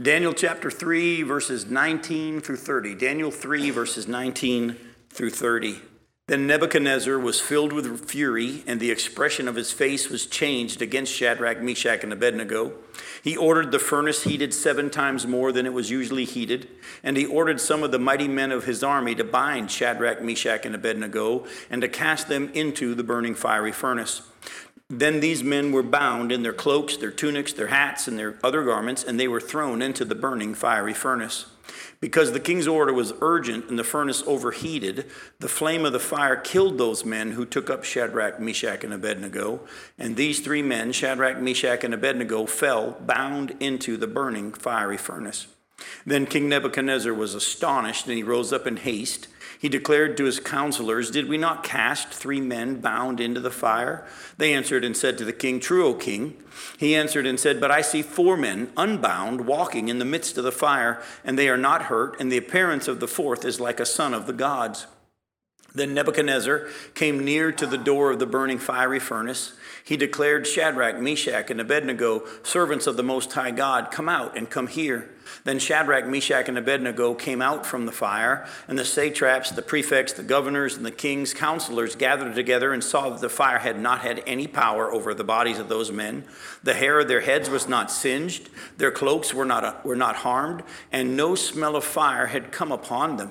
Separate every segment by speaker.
Speaker 1: Daniel chapter 3, verses 19 through 30. Daniel 3, verses 19 through 30. Then Nebuchadnezzar was filled with fury, and the expression of his face was changed against Shadrach, Meshach, and Abednego. He ordered the furnace heated seven times more than it was usually heated, and he ordered some of the mighty men of his army to bind Shadrach, Meshach, and Abednego, and to cast them into the burning fiery furnace. Then these men were bound in their cloaks, their tunics, their hats, and their other garments, and they were thrown into the burning fiery furnace. Because the king's order was urgent and the furnace overheated, the flame of the fire killed those men who took up Shadrach, Meshach, and Abednego. And these three men, Shadrach, Meshach, and Abednego, fell bound into the burning fiery furnace. Then King Nebuchadnezzar was astonished, and he rose up in haste he declared to his counselors, Did we not cast three men bound into the fire? They answered and said to the king, True, O king. He answered and said, But I see four men unbound walking in the midst of the fire, and they are not hurt, and the appearance of the fourth is like a son of the gods. Then Nebuchadnezzar came near to the door of the burning fiery furnace. He declared, Shadrach, Meshach, and Abednego, servants of the Most High God, come out and come here. Then Shadrach, Meshach, and Abednego came out from the fire, and the satraps, the prefects, the governors, and the king's counselors gathered together and saw that the fire had not had any power over the bodies of those men. The hair of their heads was not singed, their cloaks were not, were not harmed, and no smell of fire had come upon them.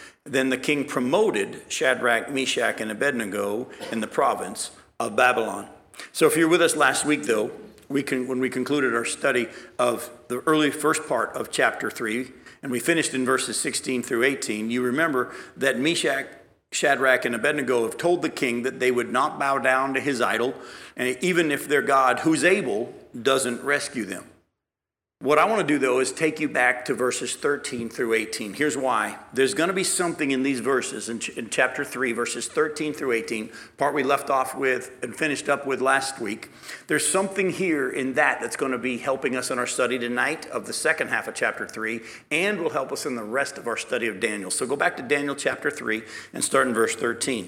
Speaker 1: Then the king promoted Shadrach, Meshach, and Abednego in the province of Babylon. So if you're with us last week, though, we can, when we concluded our study of the early first part of chapter 3, and we finished in verses 16 through 18, you remember that Meshach, Shadrach, and Abednego have told the king that they would not bow down to his idol, and even if their God, who's able, doesn't rescue them. What I want to do, though, is take you back to verses 13 through 18. Here's why. There's going to be something in these verses, in, ch- in, chapter 3, verses 13 through 18, part we left off with and finished up with last week. There's something here in that that's going to be helping us in our study tonight of the second half of chapter 3 and will help us in the rest of our study of Daniel. So go back to Daniel chapter 3 and start in verse 13.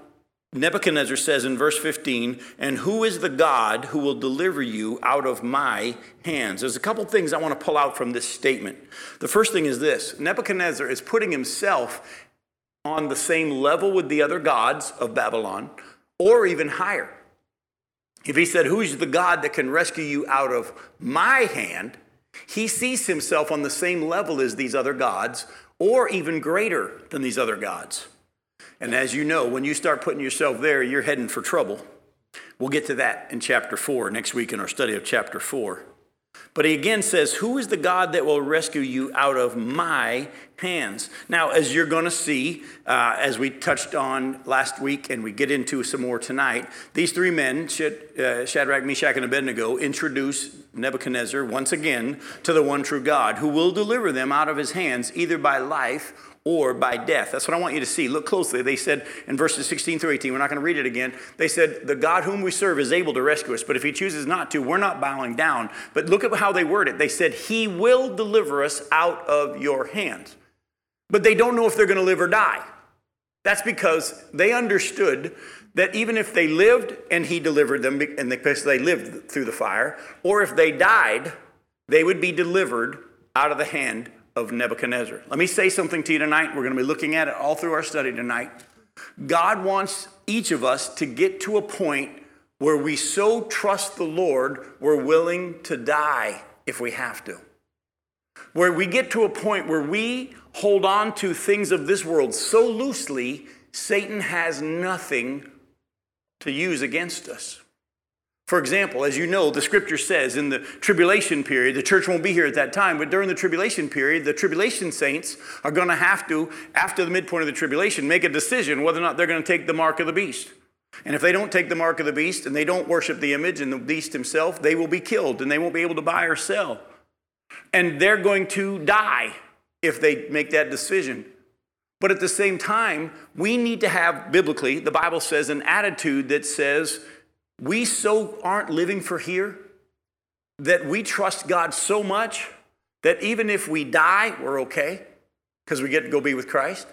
Speaker 1: Nebuchadnezzar says in verse 15, And who is the God who will deliver you out of my hands? There's a couple things I want to pull out from this statement. The first thing is this Nebuchadnezzar is putting himself on the same level with the other gods of Babylon, or even higher. If he said, Who's the God that can rescue you out of my hand? He sees himself on the same level as these other gods, or even greater than these other gods. And as you know, when you start putting yourself there, you're heading for trouble. We'll get to that in chapter 4 next week in our study of chapter 4. But he again says, Who is the God that will rescue you out of my hands? Now, as you're going to see, uh, as we touched on last week and we get into some more tonight, these three men, uh, Shadrach, Meshach, and Abednego, introduce Nebuchadnezzar once again to the one true God who will deliver them out of his hands either by life or by death. That's what I want you to see. Look closely. They said in verses 16 through 18, we're not going to read it again. They said, The God whom we serve is able to rescue us, but if he chooses not to, we're not bowing down. But look at how they word it. They said, He will deliver us out of your hands. but they don't know if they're going to live or die. That's because they understood that even if they lived and he delivered them, and because they lived through the fire, or if they died, they would be delivered out of the hand of Nebuchadnezzar. Let me say something to you tonight. We're going to be looking at it all through our study tonight. God wants each of us to get to a point where we so trust the Lord, we're willing to die if we have to. Where we get to a point where we hold on to things of this world so loosely, Satan has nothing to use against us. For example, as you know, the scripture says in the tribulation period, the church won't be here at that time, but during the tribulation period, the tribulation saints are going to have to, after the midpoint of the tribulation, make a decision whether or not they're going to take the mark of the beast. And if they don't take the mark of the beast and they don't worship the image and the beast himself, they will be killed and they won't be able to buy or sell. And they're going to die if they make that decision. But at the same time, we need to have biblically, the Bible says, an attitude that says, we so aren't living for here that we trust God so much that even if we die, we're okay because we get to go be with Christ.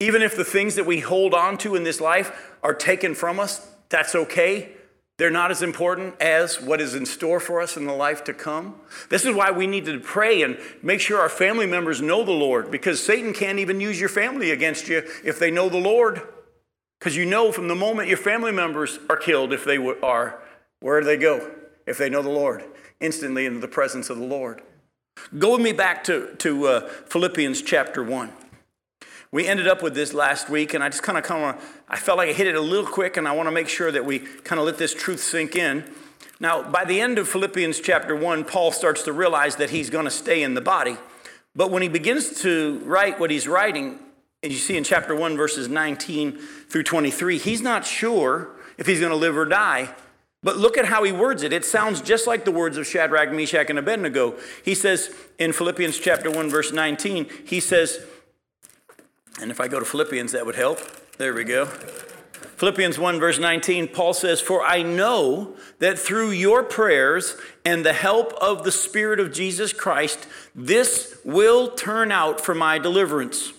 Speaker 1: Even if the things that we hold on to in this life are taken from us, that's okay. They're not as important as what is in store for us in the life to come. This is why we need to pray and make sure our family members know the Lord because Satan can't even use your family against you if they know the Lord. Because you know from the moment your family members are killed, if they are, where do they go? If they know the Lord, instantly into the presence of the Lord. Go with me back to, to uh, Philippians chapter 1. We ended up with this last week, and I just kind of kind of I felt like I hit it a little quick, and I want to make sure that we kind of let this truth sink in. Now, by the end of Philippians chapter 1, Paul starts to realize that he's going to stay in the body. But when he begins to write what he's writing, and you see in chapter 1, verses 19 through 23, he's not sure if he's going to live or die. But look at how he words it. It sounds just like the words of Shadrach, Meshach, and Abednego. He says in Philippians chapter 1, verse 19, he says, and if I go to Philippians, that would help. There we go. Philippians 1, verse 19, Paul says, For I know that through your prayers and the help of the Spirit of Jesus Christ, this will turn out for my deliverance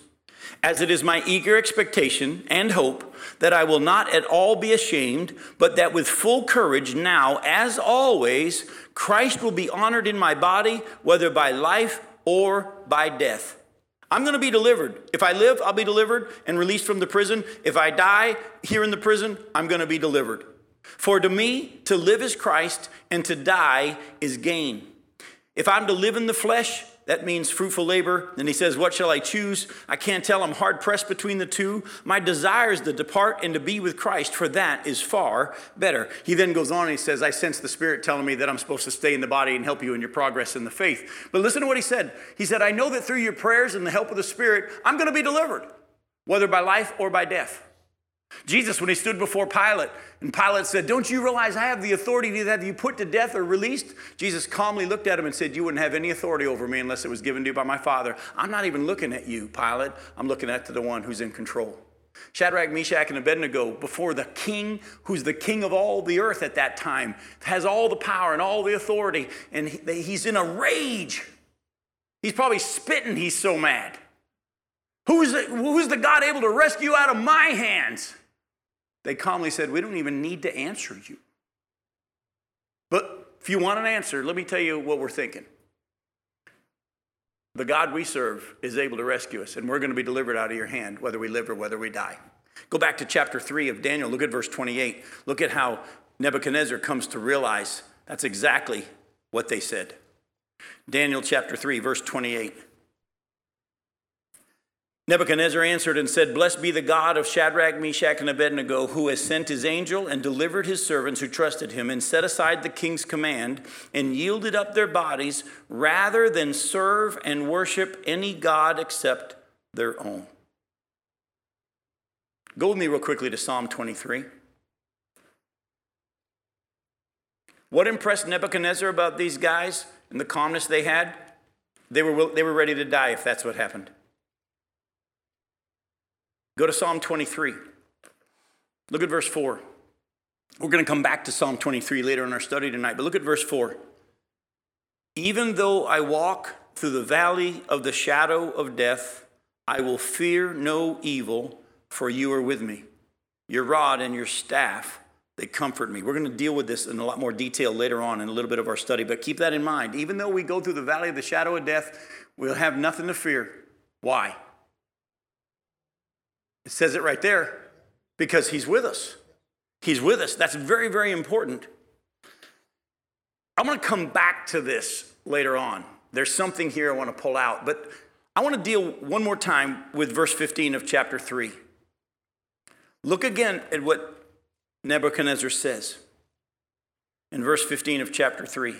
Speaker 1: as it is my eager expectation and hope that I will not at all be ashamed, but that with full courage now, as always, Christ will be honored in my body, whether by life or by death. I'm going to be delivered. If I live, I'll be delivered and released from the prison. If I die here in the prison, I'm going to be delivered. For to me, to live is Christ, and to die is gain. If I'm to live in the flesh, that means fruitful labor. Then he says, What shall I choose? I can't tell. I'm hard pressed between the two. My desire is to depart and to be with Christ, for that is far better. He then goes on and he says, I sense the Spirit telling me that I'm supposed to stay in the body and help you in your progress in the faith. But listen to what he said. He said, I know that through your prayers and the help of the Spirit, I'm going to be delivered, whether by life or by death. Jesus, when he stood before Pilate, and Pilate said, Don't you realize I have the authority to have you put to death or released? Jesus calmly looked at him and said, You wouldn't have any authority over me unless it was given to you by my Father. I'm not even looking at you, Pilate. I'm looking at the one who's in control. Shadrach, Meshach, and Abednego, before the king, who's the king of all the earth at that time, has all the power and all the authority, and he's in a rage. He's probably spitting, he's so mad. Who's the, who's the God able to rescue out of my hands? They calmly said, We don't even need to answer you. But if you want an answer, let me tell you what we're thinking. The God we serve is able to rescue us, and we're going to be delivered out of your hand, whether we live or whether we die. Go back to chapter 3 of Daniel. Look at verse 28. Look at how Nebuchadnezzar comes to realize that's exactly what they said. Daniel chapter 3, verse 28. Nebuchadnezzar answered and said, Blessed be the God of Shadrach, Meshach, and Abednego, who has sent his angel and delivered his servants who trusted him, and set aside the king's command, and yielded up their bodies, rather than serve and worship any God except their own. Go with me real quickly to Psalm 23. What impressed Nebuchadnezzar about these guys and the calmness they had? They were, they were ready to die if that's what happened. Go to Psalm 23. Look at verse 4. We're going to come back to Psalm 23 later in our study tonight, but look at verse 4. Even though I walk through the valley of the shadow of death, I will fear no evil, for you are with me. Your rod and your staff, they comfort me. We're going to deal with this in a lot more detail later on in a little bit of our study, but keep that in mind. Even though we go through the valley of the shadow of death, we'll have nothing to fear. Why? It says it right there because he's with us. He's with us. That's very, very important. I'm going to come back to this later on. There's something here I want to pull out, but I want to deal one more time with verse 15 of chapter 3. Look again at what Nebuchadnezzar says in verse 15 of chapter 3. And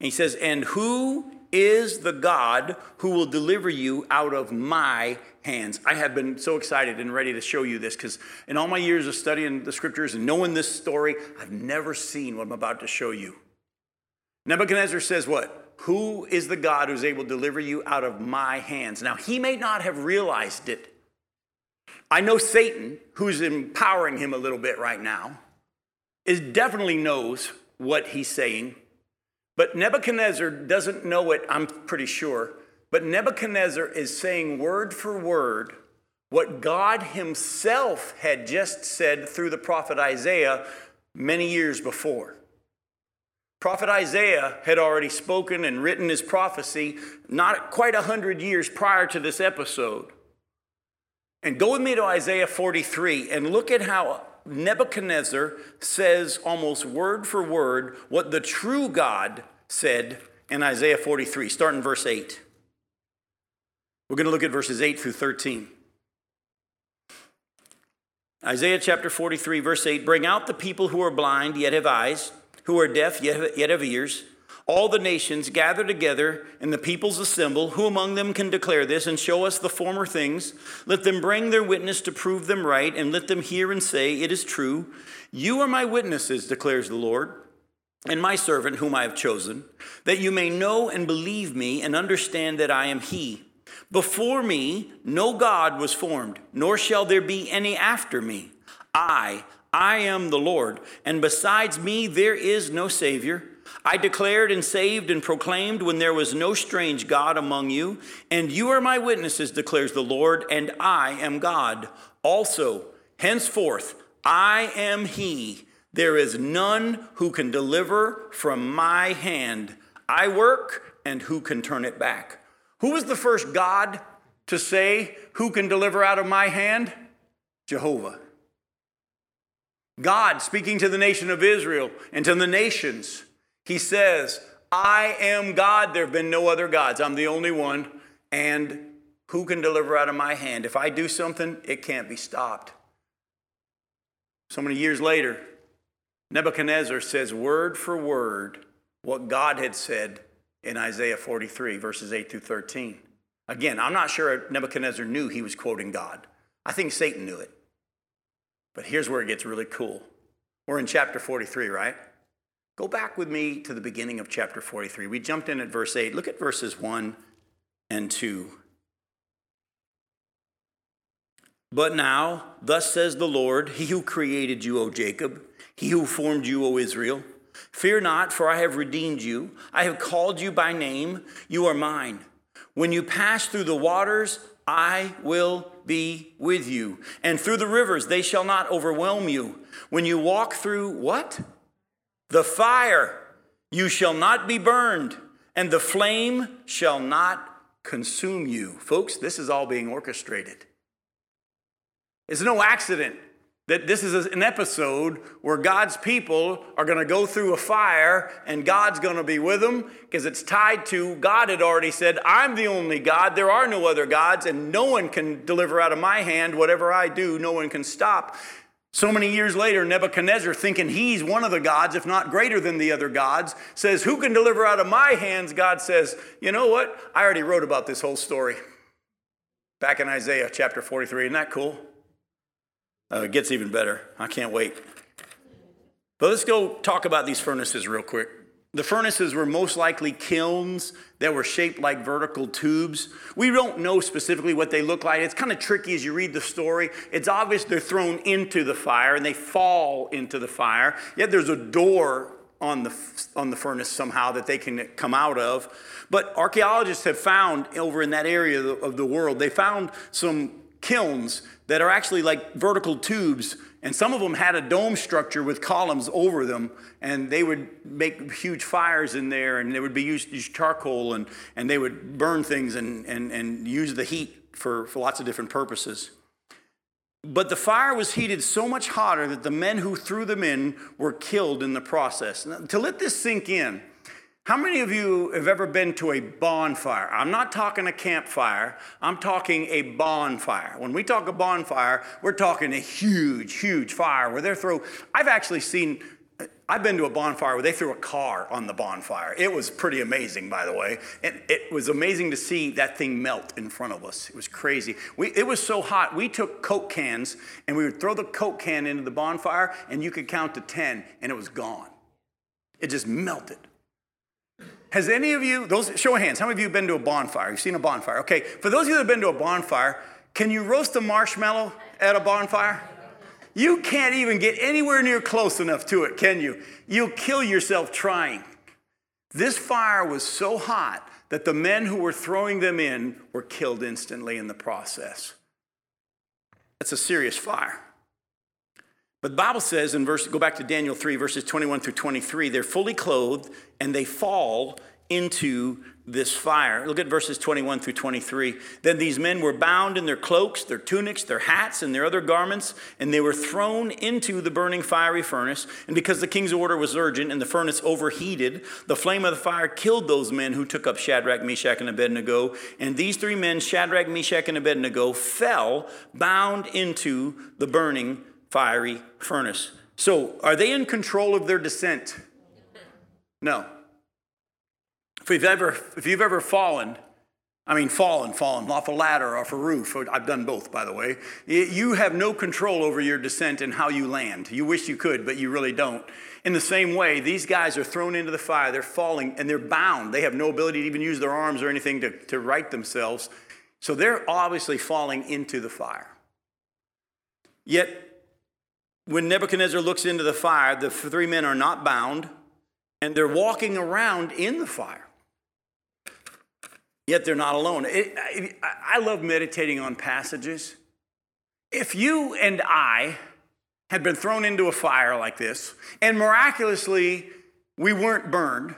Speaker 1: he says, And who is the God who will deliver you out of my hands? I have been so excited and ready to show you this because in all my years of studying the scriptures and knowing this story, I've never seen what I'm about to show you. Nebuchadnezzar says, What? Who is the God who's able to deliver you out of my hands? Now, he may not have realized it. I know Satan, who's empowering him a little bit right now, is definitely knows what he's saying. But Nebuchadnezzar doesn't know it, I'm pretty sure. But Nebuchadnezzar is saying word for word what God himself had just said through the prophet Isaiah many years before. Prophet Isaiah had already spoken and written his prophecy not quite a hundred years prior to this episode. And go with me to Isaiah 43 and look at how Nebuchadnezzar says almost word for word what the true God said in Isaiah 43, starting verse 8. We're going to look at verses 8 through 13. Isaiah chapter 43, verse 8 Bring out the people who are blind, yet have eyes who are deaf yet, yet have ears. All the nations gather together, and the peoples assemble. Who among them can declare this and show us the former things? Let them bring their witness to prove them right, and let them hear and say, It is true. You are my witnesses, declares the Lord, and my servant whom I have chosen, that you may know and believe me and understand that I am He. Before me, no God was formed, nor shall there be any after me. I, I am the Lord, and besides me there is no Savior. I declared and saved and proclaimed when there was no strange God among you, and you are my witnesses, declares the Lord, and I am God. Also, henceforth, I am He. There is none who can deliver from my hand. I work, and who can turn it back? Who was the first God to say, Who can deliver out of my hand? Jehovah. God speaking to the nation of Israel and to the nations, he says, I am God. There have been no other gods. I'm the only one. And who can deliver out of my hand? If I do something, it can't be stopped. So many years later, Nebuchadnezzar says word for word what God had said in Isaiah 43, verses 8 through 13. Again, I'm not sure Nebuchadnezzar knew he was quoting God. I think Satan knew it. But here's where it gets really cool. We're in chapter 43, right? Go back with me to the beginning of chapter 43. We jumped in at verse 8. Look at verses 1 and 2. But now, thus says the Lord, He who created you, O Jacob, He who formed you, O Israel, fear not, for I have redeemed you. I have called you by name. You are mine. When you pass through the waters, I will be with you. And through the rivers, they shall not overwhelm you. When you walk through what? The fire, you shall not be burned, and the flame shall not consume you. Folks, this is all being orchestrated. It's no accident that this is an episode where God's people are going to go through a fire and God's going to be with them because it's tied to God had already said, I'm the only God. There are no other gods, and no one can deliver out of my hand. Whatever I do, no one can stop. So many years later, Nebuchadnezzar, thinking he's one of the gods, if not greater than the other gods, says, Who can deliver out of my hands? God says, You know what? I already wrote about this whole story back in Isaiah chapter 43. Isn't that cool? Uh, it gets even better. I can't wait. But let's go talk about these furnaces real quick. The furnaces were most likely kilns that were shaped like vertical tubes. We don't know specifically what they look like. It's kind of tricky as you read the story. It's obvious they're thrown into the fire and they fall into the fire. Yet there's a door on the, on the furnace somehow that they can come out of. But archaeologists have found over in that area of the world, they found some kilns that are actually like vertical tubes, and some of them had a dome structure with columns over them, and they would make huge fires in there, and they would be used, used charcoal, and, and they would burn things and, and, and use the heat for, for lots of different purposes. But the fire was heated so much hotter that the men who threw them in were killed in the process. Now, to let this sink in, how many of you have ever been to a bonfire? I'm not talking a campfire, I'm talking a bonfire. When we talk a bonfire, we're talking a huge, huge fire where they're throw. I've actually seen I've been to a bonfire where they threw a car on the bonfire. It was pretty amazing, by the way. And it was amazing to see that thing melt in front of us. It was crazy. We, it was so hot, we took Coke cans and we would throw the Coke can into the bonfire, and you could count to 10, and it was gone. It just melted. Has any of you, those, show of hands, how many of you have been to a bonfire? You've seen a bonfire. Okay, for those of you that have been to a bonfire, can you roast a marshmallow at a bonfire? You can't even get anywhere near close enough to it, can you? You'll kill yourself trying. This fire was so hot that the men who were throwing them in were killed instantly in the process. That's a serious fire. But the Bible says in verse, go back to Daniel 3, verses 21 through 23, they're fully clothed and they fall into this fire. Look at verses 21 through 23. Then these men were bound in their cloaks, their tunics, their hats, and their other garments, and they were thrown into the burning fiery furnace. And because the king's order was urgent and the furnace overheated, the flame of the fire killed those men who took up Shadrach, Meshach, and Abednego. And these three men, Shadrach, Meshach, and Abednego, fell bound into the burning fiery furnace. So, are they in control of their descent? No. If you've ever, if you've ever fallen, I mean, fallen, fallen off a ladder, off a roof. I've done both, by the way. You have no control over your descent and how you land. You wish you could, but you really don't. In the same way, these guys are thrown into the fire. They're falling and they're bound. They have no ability to even use their arms or anything to, to right themselves. So they're obviously falling into the fire. Yet, when Nebuchadnezzar looks into the fire, the three men are not bound and they're walking around in the fire yet they're not alone. It, I love meditating on passages. If you and I had been thrown into a fire like this, and miraculously we weren't burned,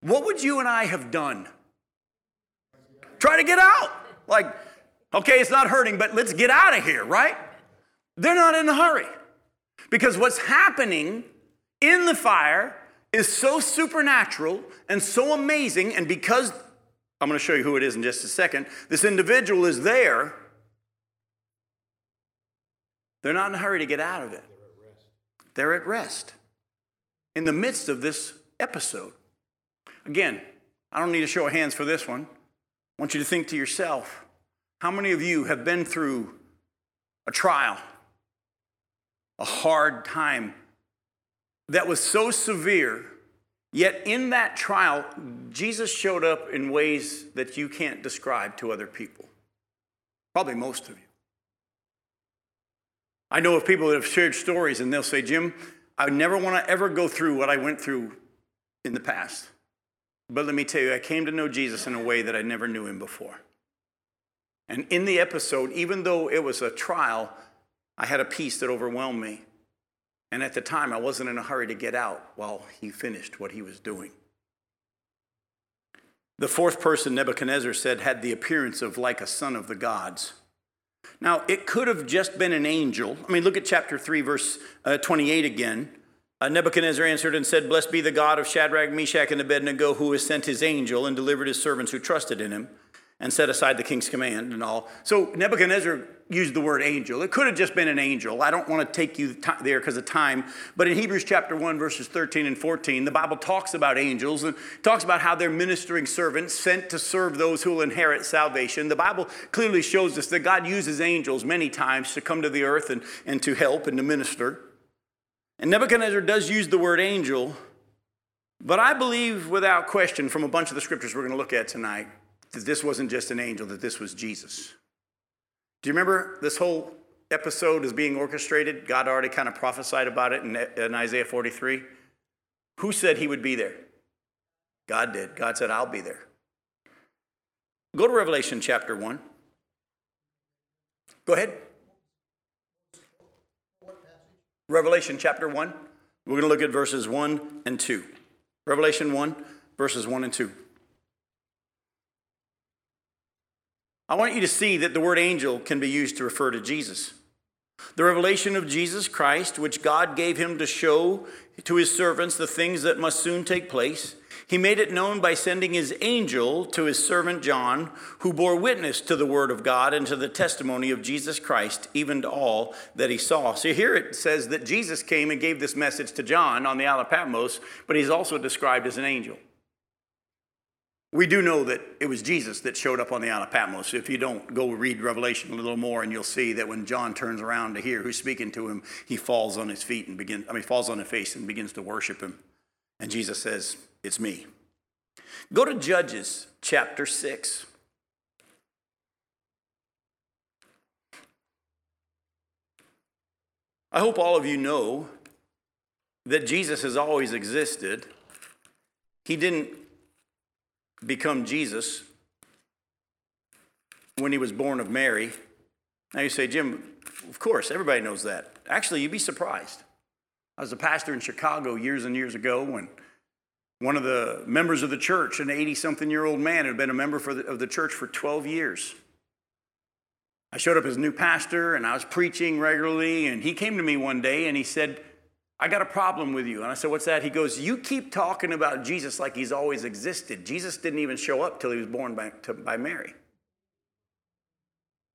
Speaker 1: what would you and I have done? Try to get out. Like, okay, it's not hurting, but let's get out of here, right? They're not in a hurry. Because what's happening in the fire is so supernatural and so amazing, and because I'm going to show you who it is in just a second. This individual is there. They're not in a hurry to get out of it. They're at rest in the midst of this episode. Again, I don't need a show of hands for this one. I want you to think to yourself how many of you have been through a trial, a hard time that was so severe Yet in that trial, Jesus showed up in ways that you can't describe to other people. Probably most of you. I know of people that have shared stories and they'll say, Jim, I never want to ever go through what I went through in the past. But let me tell you, I came to know Jesus in a way that I never knew him before. And in the episode, even though it was a trial, I had a peace that overwhelmed me. And at the time, I wasn't in a hurry to get out while he finished what he was doing. The fourth person, Nebuchadnezzar said, had the appearance of like a son of the gods. Now, it could have just been an angel. I mean, look at chapter 3, verse uh, 28 again. Uh, Nebuchadnezzar answered and said, Blessed be the God of Shadrach, Meshach, and Abednego, who has sent his angel and delivered his servants who trusted in him and set aside the king's command and all. So Nebuchadnezzar used the word angel. It could have just been an angel. I don't want to take you there because of time. But in Hebrews chapter 1, verses 13 and 14, the Bible talks about angels and talks about how they're ministering servants sent to serve those who will inherit salvation. The Bible clearly shows us that God uses angels many times to come to the earth and, and to help and to minister. And Nebuchadnezzar does use the word angel, but I believe without question from a bunch of the scriptures we're going to look at tonight that this wasn't just an angel, that this was Jesus. Do you remember this whole episode is being orchestrated? God already kind of prophesied about it in, in Isaiah 43. Who said he would be there? God did. God said, I'll be there. Go to Revelation chapter 1. Go ahead. Revelation chapter 1. We're going to look at verses 1 and 2. Revelation 1, verses 1 and 2. I want you to see that the word angel can be used to refer to Jesus. The revelation of Jesus Christ, which God gave him to show to his servants the things that must soon take place, he made it known by sending his angel to his servant John, who bore witness to the word of God and to the testimony of Jesus Christ, even to all that he saw. So here it says that Jesus came and gave this message to John on the Isle of Patmos, but he's also described as an angel. We do know that it was Jesus that showed up on the Isle of Patmos. If you don't, go read Revelation a little more, and you'll see that when John turns around to hear who's speaking to him, he falls on his feet and begins, I mean, falls on his face and begins to worship him. And Jesus says, It's me. Go to Judges chapter 6. I hope all of you know that Jesus has always existed. He didn't become Jesus when he was born of Mary. Now you say, Jim, of course, everybody knows that. Actually, you'd be surprised. I was a pastor in Chicago years and years ago when one of the members of the church, an 80 something year old man, had been a member the, of the church for 12 years. I showed up as a new pastor and I was preaching regularly, and he came to me one day and he said, I got a problem with you. And I said, What's that? He goes, You keep talking about Jesus like he's always existed. Jesus didn't even show up till he was born by, to, by Mary.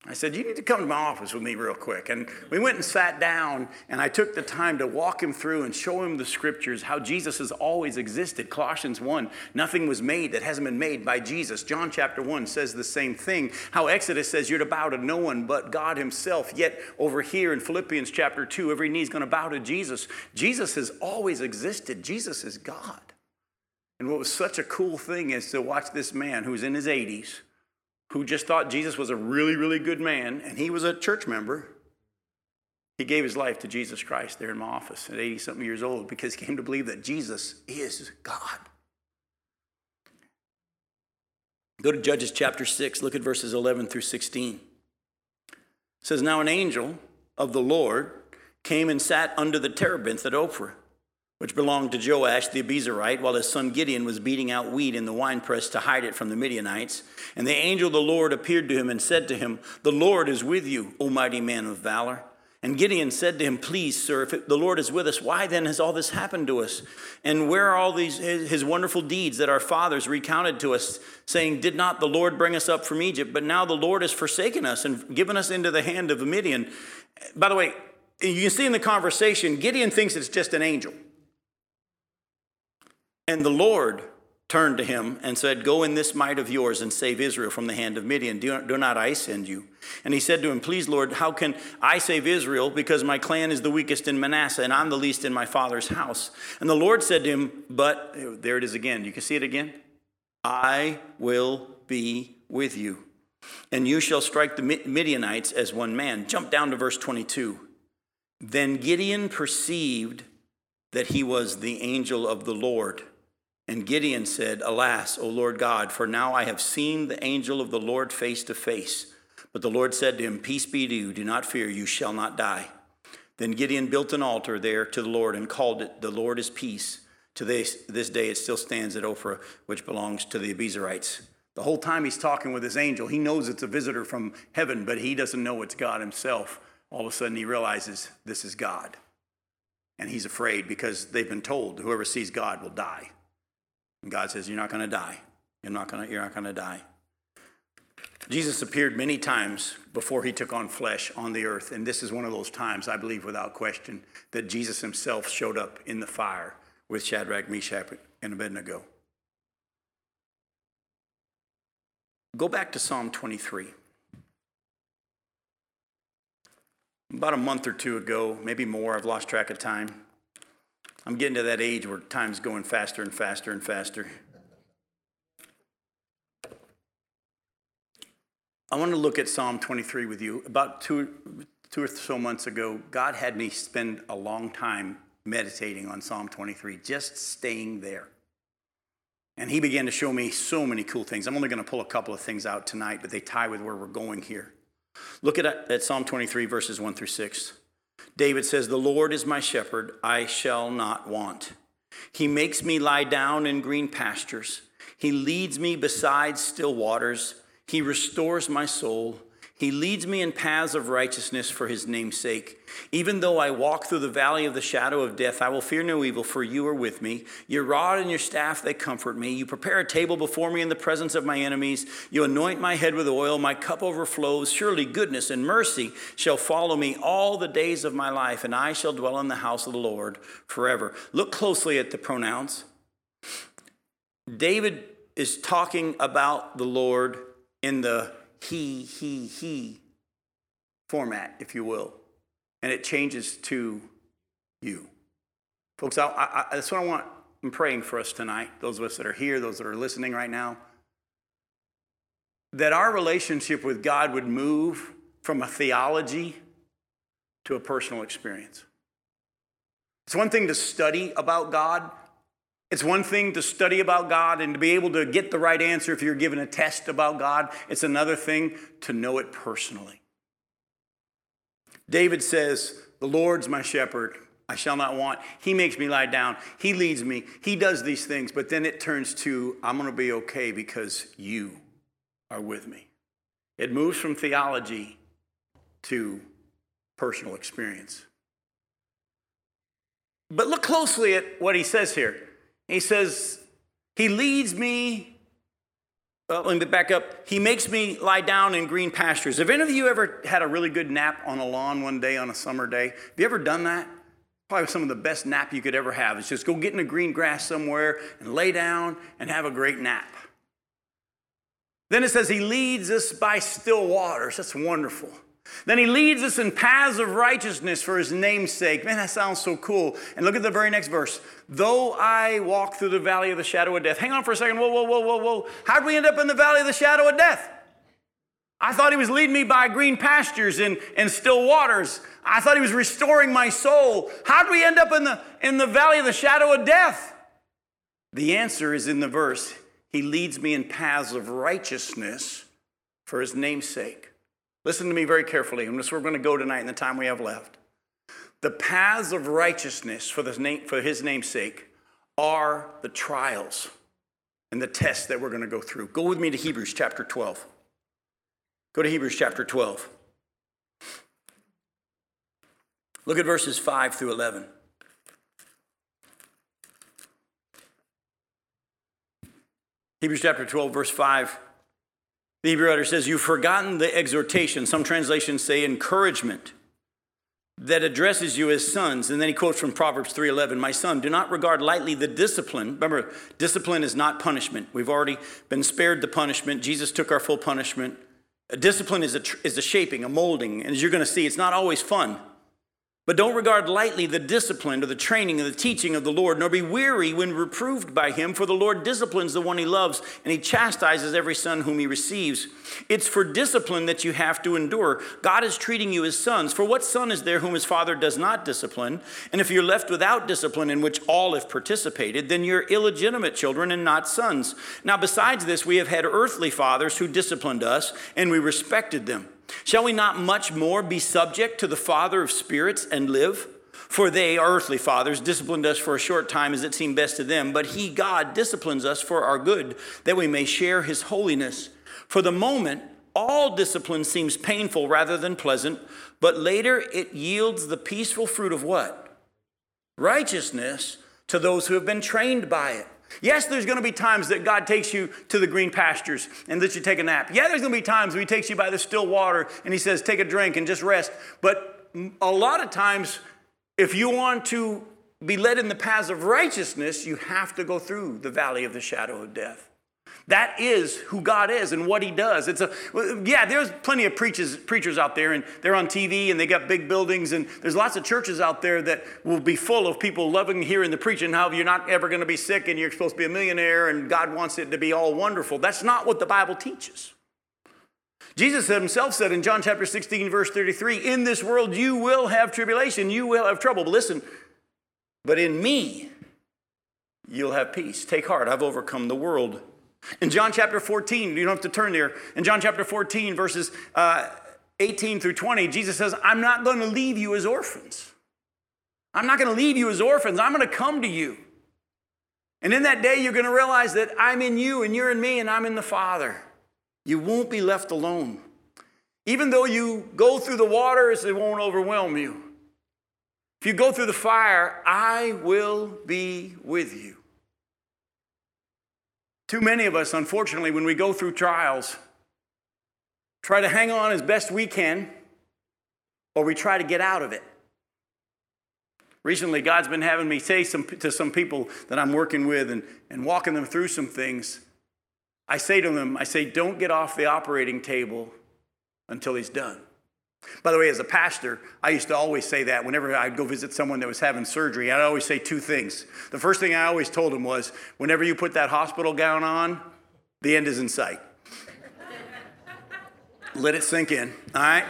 Speaker 1: I said, You need to come to my office with me real quick. And we went and sat down, and I took the time to walk him through and show him the scriptures, how Jesus has always existed. Colossians 1, nothing was made that hasn't been made by Jesus. John chapter 1 says the same thing. How Exodus says you're to bow to no one but God himself. Yet over here in Philippians chapter 2, every knee's going to bow to Jesus. Jesus has always existed, Jesus is God. And what was such a cool thing is to watch this man who's in his 80s who just thought Jesus was a really, really good man, and he was a church member. He gave his life to Jesus Christ there in my office at 80 something years old because he came to believe that Jesus is God. Go to Judges chapter 6, look at verses 11 through 16. It says, Now an angel of the Lord came and sat under the terebinth at Ophrah which belonged to Joash the Abiezrite, while his son Gideon was beating out wheat in the winepress to hide it from the Midianites. And the angel of the Lord appeared to him and said to him, The Lord is with you, O mighty man of valor. And Gideon said to him, Please, sir, if the Lord is with us, why then has all this happened to us? And where are all these his wonderful deeds that our fathers recounted to us, saying, Did not the Lord bring us up from Egypt? But now the Lord has forsaken us and given us into the hand of Midian. By the way, you can see in the conversation, Gideon thinks it's just an angel. And the Lord turned to him and said, Go in this might of yours and save Israel from the hand of Midian. Do, not I send you? And he said to him, Please, Lord, how can I save Israel? Because my clan is the weakest in Manasseh, and I'm the least in my father's house. And the Lord said to him, But, there it is again. You can see it again. I will be with you, and you shall strike the Midianites as one man. Jump down to verse 22. Then Gideon perceived that he was the angel of the Lord and Gideon said, Alas, O Lord God, for now I have seen the angel of the Lord face to face. But the Lord said to him, Peace be to you, do not fear, you shall not die. Then Gideon built an altar there to the Lord and called it, The Lord is Peace. To this, this day it still stands at Ophrah, which belongs to the Abiezrites. The whole time he's talking with his angel, he knows it's a visitor from heaven, but he doesn't know it's God himself. All of a sudden he realizes this is God. And he's afraid because they've been told whoever sees God will die. And God says, You're not going to die. You're not going to, you're not going to die. Jesus appeared many times before he took on flesh on the earth. And this is one of those times, I believe without question, that Jesus himself showed up in the fire with Shadrach, Meshach, and Abednego. Go back to Psalm 23. About a month or two ago, maybe more, I've lost track of time. I'm getting to that age where time's going faster and faster and faster. I want to look at Psalm 23 with you. About two, two or so months ago, God had me spend a long time meditating on Psalm 23, just staying there. And he began to show me so many cool things. I'm only going to pull a couple of things out tonight, but they tie with where we're going here. Look at, at Psalm 23, verses 1 through 6. David says, The Lord is my shepherd, I shall not want. He makes me lie down in green pastures. He leads me beside still waters. He restores my soul. He leads me in paths of righteousness for his name's sake. Even though I walk through the valley of the shadow of death, I will fear no evil, for you are with me. Your rod and your staff, they comfort me. You prepare a table before me in the presence of my enemies. You anoint my head with oil. My cup overflows. Surely goodness and mercy shall follow me all the days of my life, and I shall dwell in the house of the Lord forever. Look closely at the pronouns. David is talking about the Lord in the he, he, he format, if you will. And it changes to you. Folks, I, I, that's what I want. I'm praying for us tonight, those of us that are here, those that are listening right now, that our relationship with God would move from a theology to a personal experience. It's one thing to study about God, it's one thing to study about God and to be able to get the right answer if you're given a test about God. It's another thing to know it personally. David says, The Lord's my shepherd. I shall not want. He makes me lie down. He leads me. He does these things. But then it turns to, I'm going to be okay because you are with me. It moves from theology to personal experience. But look closely at what he says here. He says, He leads me. Well, let me back up. He makes me lie down in green pastures. Have any of you ever had a really good nap on a lawn one day on a summer day? Have you ever done that? Probably some of the best nap you could ever have. It's just go get in the green grass somewhere and lay down and have a great nap. Then it says he leads us by still waters. That's wonderful. Then he leads us in paths of righteousness for his name's sake. Man, that sounds so cool. And look at the very next verse. Though I walk through the valley of the shadow of death. Hang on for a second. Whoa, whoa, whoa, whoa, whoa. How'd we end up in the valley of the shadow of death? I thought he was leading me by green pastures and, and still waters. I thought he was restoring my soul. How'd we end up in the, in the valley of the shadow of death? The answer is in the verse. He leads me in paths of righteousness for his name's sake. Listen to me very carefully, and this is where we're going to go tonight in the time we have left. The paths of righteousness for, name, for his name's sake are the trials and the tests that we're going to go through. Go with me to Hebrews chapter 12. Go to Hebrews chapter 12. Look at verses 5 through 11. Hebrews chapter 12, verse 5 the Hebrew writer says, You've forgotten the exhortation, some translations say encouragement, that addresses you as sons. And then he quotes from Proverbs 3:11, My son, do not regard lightly the discipline. Remember, discipline is not punishment. We've already been spared the punishment. Jesus took our full punishment. A discipline is a, is a shaping, a molding. And as you're going to see, it's not always fun. But don't regard lightly the discipline or the training and the teaching of the Lord, nor be weary when reproved by him, for the Lord disciplines the one he loves, and he chastises every son whom he receives. It's for discipline that you have to endure. God is treating you as sons. For what son is there whom his father does not discipline? And if you're left without discipline, in which all have participated, then you're illegitimate children and not sons. Now, besides this, we have had earthly fathers who disciplined us, and we respected them. Shall we not much more be subject to the Father of spirits and live? For they, our earthly fathers, disciplined us for a short time as it seemed best to them, but He, God, disciplines us for our good, that we may share His holiness. For the moment, all discipline seems painful rather than pleasant, but later it yields the peaceful fruit of what? Righteousness to those who have been trained by it. Yes, there's going to be times that God takes you to the green pastures and lets you take a nap. Yeah, there's going to be times when He takes you by the still water and He says, take a drink and just rest. But a lot of times, if you want to be led in the paths of righteousness, you have to go through the valley of the shadow of death. That is who God is and what He does. It's a yeah. There's plenty of preachers preachers out there, and they're on TV, and they got big buildings, and there's lots of churches out there that will be full of people loving hearing the preaching. How you're not ever going to be sick, and you're supposed to be a millionaire, and God wants it to be all wonderful. That's not what the Bible teaches. Jesus himself said in John chapter 16, verse 33, In this world you will have tribulation, you will have trouble. But listen, but in me you'll have peace. Take heart, I've overcome the world. In John chapter 14, you don't have to turn there. In John chapter 14, verses uh, 18 through 20, Jesus says, I'm not going to leave you as orphans. I'm not going to leave you as orphans. I'm going to come to you. And in that day, you're going to realize that I'm in you and you're in me and I'm in the Father. You won't be left alone. Even though you go through the waters, it won't overwhelm you. If you go through the fire, I will be with you. Too many of us, unfortunately, when we go through trials, try to hang on as best we can, or we try to get out of it. Recently, God's been having me say some, to some people that I'm working with and, and walking them through some things. I say to them, I say, don't get off the operating table until he's done. By the way, as a pastor, I used to always say that whenever I'd go visit someone that was having surgery, I'd always say two things. The first thing I always told them was whenever you put that hospital gown on, the end is in sight. Let it sink in, all right?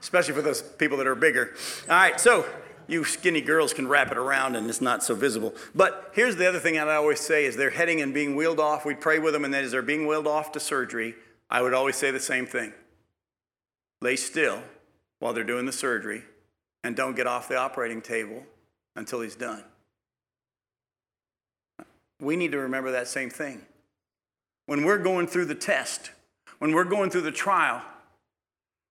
Speaker 1: Especially for those people that are bigger. All right, so you skinny girls can wrap it around and it's not so visible. But here's the other thing I always say is they're heading and being wheeled off. We'd pray with them, and then as they're being wheeled off to surgery, I would always say the same thing lay still while they're doing the surgery and don't get off the operating table until he's done. We need to remember that same thing. When we're going through the test, when we're going through the trial,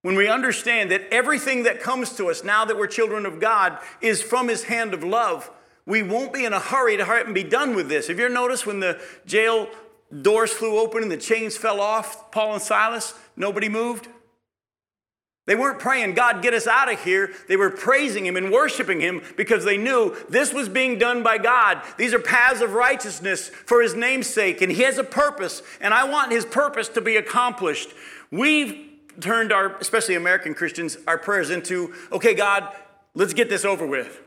Speaker 1: when we understand that everything that comes to us now that we're children of God is from his hand of love, we won't be in a hurry to hurry and be done with this. Have you ever noticed when the jail doors flew open and the chains fell off, Paul and Silas, nobody moved. They weren't praying, God, get us out of here. They were praising Him and worshiping Him because they knew this was being done by God. These are paths of righteousness for His name's sake, and He has a purpose, and I want His purpose to be accomplished. We've turned our, especially American Christians, our prayers into, okay, God, let's get this over with.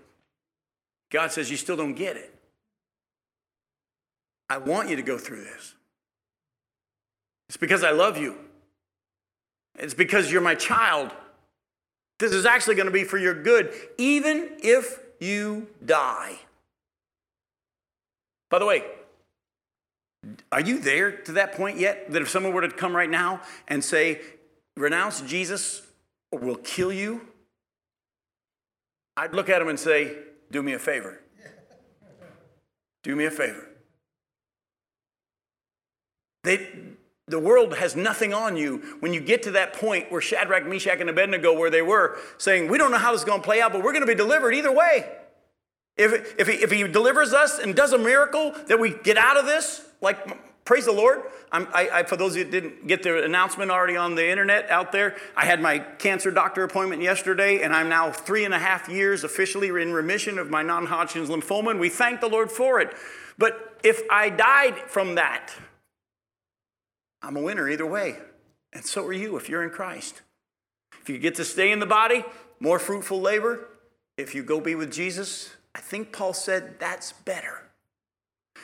Speaker 1: God says, You still don't get it. I want you to go through this. It's because I love you. It's because you're my child. This is actually going to be for your good, even if you die. By the way, are you there to that point yet? That if someone were to come right now and say, renounce Jesus or we'll kill you, I'd look at him and say, do me a favor. Do me a favor. They, the world has nothing on you when you get to that point where Shadrach, Meshach, and Abednego, where they were, saying, We don't know how this is going to play out, but we're going to be delivered either way. If, if, he, if he delivers us and does a miracle that we get out of this, like, praise the Lord. I, I, for those that didn't get the announcement already on the internet out there, I had my cancer doctor appointment yesterday, and I'm now three and a half years officially in remission of my non Hodgkin's lymphoma, and we thank the Lord for it. But if I died from that, I'm a winner either way. And so are you if you're in Christ. If you get to stay in the body, more fruitful labor. If you go be with Jesus, I think Paul said that's better.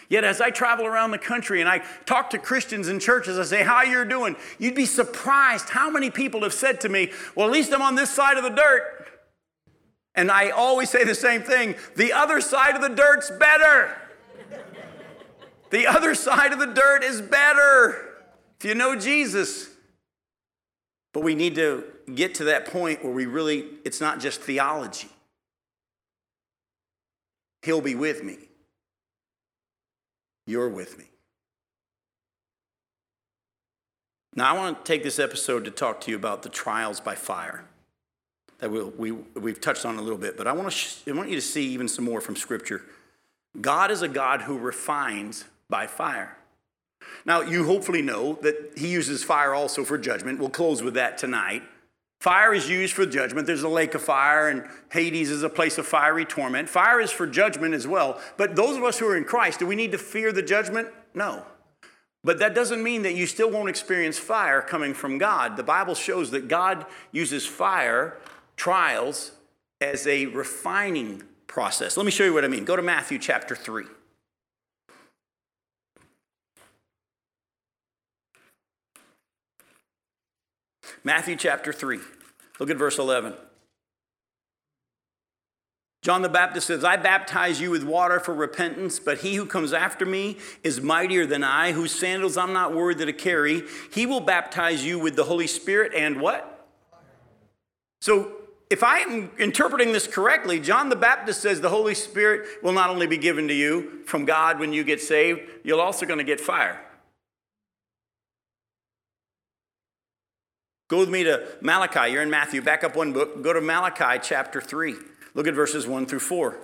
Speaker 1: Yet as I travel around the country and I talk to Christians in churches, I say, How you're doing? You'd be surprised how many people have said to me, Well, at least I'm on this side of the dirt. And I always say the same thing the other side of the dirt's better. the other side of the dirt is better if you know Jesus. But we need to get to that point where we really, it's not just theology. He'll be with me. You're with me. Now, I want to take this episode to talk to you about the trials by fire that we'll, we, we've touched on a little bit, but I want, to sh- I want you to see even some more from Scripture. God is a God who refines by fire. Now, you hopefully know that he uses fire also for judgment. We'll close with that tonight. Fire is used for judgment. There's a lake of fire, and Hades is a place of fiery torment. Fire is for judgment as well. But those of us who are in Christ, do we need to fear the judgment? No. But that doesn't mean that you still won't experience fire coming from God. The Bible shows that God uses fire, trials, as a refining process. Let me show you what I mean. Go to Matthew chapter 3. Matthew chapter 3. Look at verse 11. John the Baptist says, I baptize you with water for repentance, but he who comes after me is mightier than I, whose sandals I'm not worthy to carry. He will baptize you with the Holy Spirit and what? So, if I am interpreting this correctly, John the Baptist says the Holy Spirit will not only be given to you from God when you get saved, you're also going to get fire. Go with me to Malachi. You're in Matthew. Back up one book. Go to Malachi chapter 3. Look at verses 1 through 4.